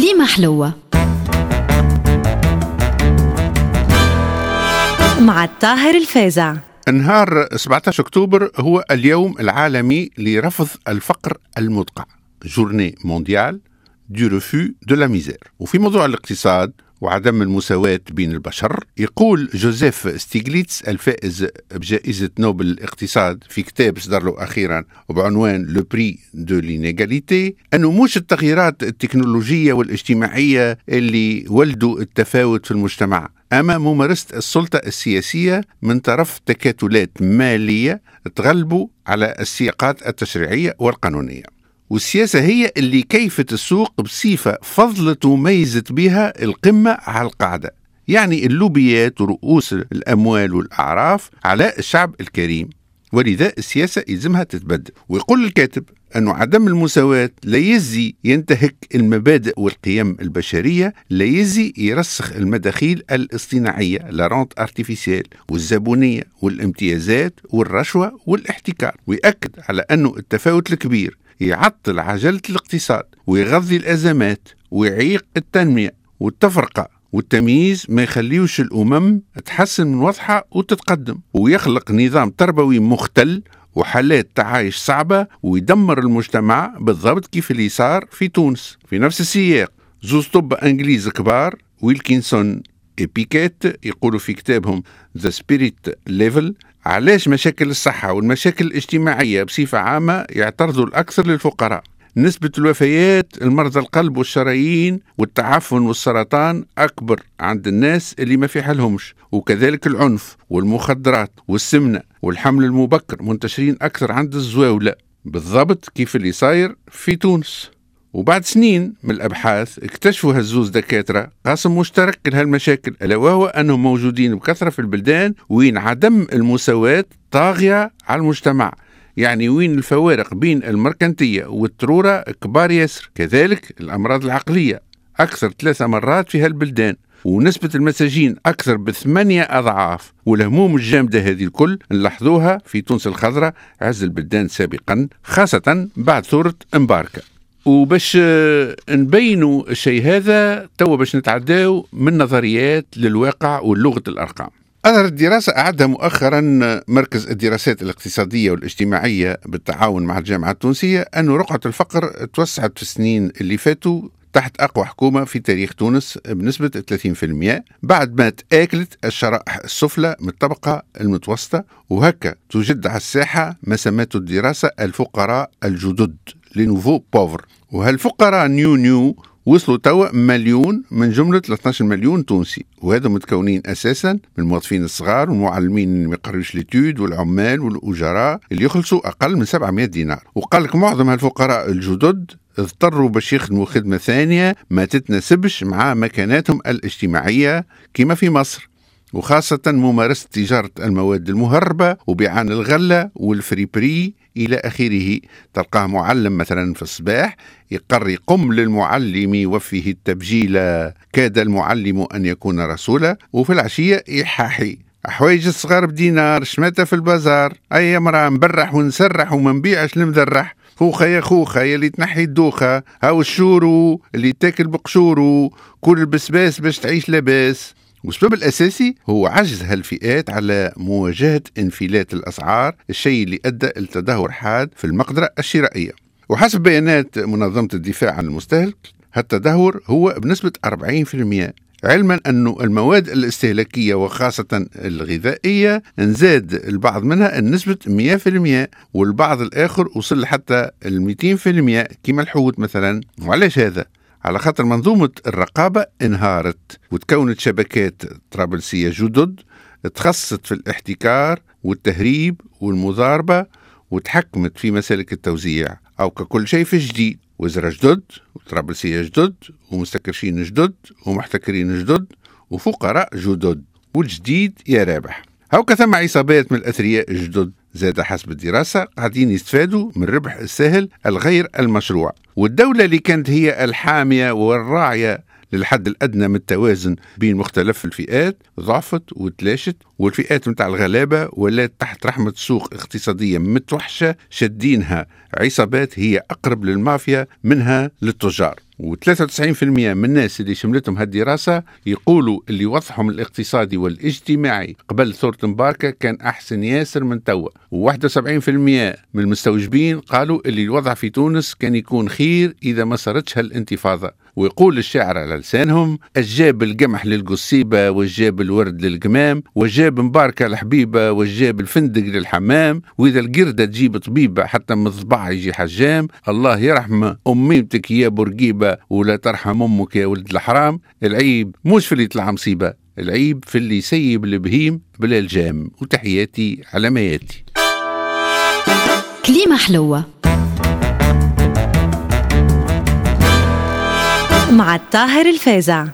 كليمة حلوة. مع الطاهر الفازع نهار 17 أكتوبر هو اليوم العالمي لرفض الفقر المدقع. Journée mondiale du refus de la misère وفي موضوع الاقتصاد وعدم المساواة بين البشر. يقول جوزيف ستيغليتس الفائز بجائزة نوبل الاقتصاد في كتاب صدر له أخيرا بعنوان Le prix de l'inégalité أنه مش التغييرات التكنولوجية والاجتماعية اللي ولدوا التفاوت في المجتمع أما ممارسة السلطة السياسية من طرف تكاتلات مالية تغلبوا على السياقات التشريعية والقانونية. والسياسة هي اللي كيفت السوق بصفة فضلت وميزت بها القمة على القاعدة. يعني اللوبيات ورؤوس الأموال والأعراف على الشعب الكريم. ولذا السياسة يلزمها تتبدل. ويقول الكاتب أن عدم المساواة لا يزي ينتهك المبادئ والقيم البشرية لا يزي يرسخ المداخيل الاصطناعية la rente artificielle والزبونية والامتيازات والرشوة والاحتكار. ويأكد على أنه التفاوت الكبير يعطل عجلة الاقتصاد ويغذي الأزمات ويعيق التنمية والتفرقة. والتمييز ما يخليوش الأمم تحسن من وضعها وتتقدم ويخلق نظام تربوي مختل وحالات تعايش صعبة ويدمر المجتمع بالضبط كيف اللي صار في تونس. في نفس السياق زوز طب إنجليز كبار ويلكنسون بيكيت يقولوا في كتابهم The Spirit Level علاش مشاكل الصحة والمشاكل الاجتماعية بصفة عامة يعترضوا الأكثر للفقراء؟ نسبة الوفيات المرضى القلب والشرايين والتعفن والسرطان أكبر عند الناس اللي ما في حالهمش وكذلك العنف والمخدرات والسمنة والحمل المبكر منتشرين أكثر عند الزواولة. بالضبط كيف اللي صاير في تونس. وبعد سنين من الأبحاث اكتشفوا هالزوز دكاترة قاسم مشترك لهالمشاكل ألا وهو أنهم موجودين بكثرة في البلدان وين عدم المساواة طاغية على المجتمع يعني وين الفوارق بين المركنتية والترورة كبار ياسر. كذلك الأمراض العقلية أكثر ثلاثة مرات في هالبلدان ونسبة المساجين أكثر بثمانية أضعاف والهموم الجامدة هذه الكل نلاحظوها في تونس الخضراء عز البلدان سابقا خاصة بعد ثورة مباركة وباش نبينوا الشيء هذا توا باش نتعداو من نظريات للواقع ولغة الأرقام. أظهرت دراسة أعدها مؤخرا مركز الدراسات الاقتصادية والاجتماعية بالتعاون مع الجامعة التونسية أن رقعة الفقر توسعت في السنين اللي فاتوا تحت أقوى حكومة في تاريخ تونس بنسبة 30% بعد ما تآكلت الشرائح السفلى من الطبقة المتوسطة وهكا توجد على الساحة ما سمته الدراسة الفقراء الجدد les nouveaux pauvres. وهالفقراء new new وصلوا توا مليون من جملة 13 مليون تونسي. وهذا متكونين أساسا من الموظفين الصغار والمعلمين اللي ما يقريوش l'étude والعمال والأجراء اللي يخلصوا أقل من 700 دينار. وقال لك معظم هالفقراء الجدد اضطروا باش يخدموا خدمة ثانية ما تتناسبش مع مكاناتهم الاجتماعية كما في مصر. وخاصة ممارسة تجارة المواد المهربة وبيعان الغلة وال friperie إلى آخره. تلقاه معلم مثلا في الصباح يقري قم للمعلم وفيه التبجيلا. كاد المعلم أن يكون رسولا وفي العشية يحاحي حوايج الصغار بدينار شماتة في البازار. أي مرأة نبرح ونسرح وما نبيعش المذرح خوخة يا خوخة يا اللي تنحي الدوخة. هاو الشورو اللي تاكل بقشورو. كل البسباس باش تعيش لاباس. والسبب الأساسي هو عجز هالفئات على مواجهة انفلات الأسعار الشيء اللي أدى إلى تدهور حاد في المقدرة الشرائية وحسب بيانات منظمة الدفاع عن المستهلك هالتدهور هو بنسبة 40% علما أن المواد الاستهلاكية وخاصة الغذائية نزاد البعض منها النسبة 100% والبعض الآخر وصل حتى ال 200% كما الحوت مثلا وعلاش هذا؟ على خاطر منظومة الرقابة انهارت وتكونت شبكات طرابلسية جدد تخصصت في الاحتكار والتهريب والمضاربة وتحكمت في مسالك التوزيع. أو ككل شيء في جديد. وزراء جدد وطرابلسية جدد ومستكرشين جدد ومحتكرين جدد وفقراء جدد. والجديد يا رابح. هاو ثم عصابات من الأثرياء الجدد. زاد حسب الدراسة قاعدين يستفادوا من الربح السهل الغير المشروع. والدولة اللي كانت هي الحامية والراعية للحد الأدنى من التوازن بين مختلف الفئات ضعفت وتلاشت والفئات متاع الغلابة ولات تحت رحمة سوق اقتصادية متوحشة شدينها عصابات هي أقرب للمافيا منها للتجار. و93% من الناس اللي شملتهم هالدراسة يقولوا اللي وضعهم الاقتصادي والاجتماعي قبل ثورة مباركة كان أحسن ياسر من توا. و71% من المستوجبين قالوا اللي الوضع في تونس كان يكون خير إذا ما صارتش هالانتفاضة. ويقول الشاعر على لسانهم الجاب القمح للقصيبة والجاب الورد للقمام والجاب مباركة الحبيبة والجاب الفندق للحمام وإذا القردة تجيب طبيبة حتى من يجي حجام الله يرحم أميمتك يا بورقيبة ولا ترحم أمك يا ولد الحرام العيب مش في اللي يطلع مصيبة العيب في اللي يسيب البهيم بلا الجام وتحياتي على مياتي. كليمة حلوة. مع الطاهر الفازع.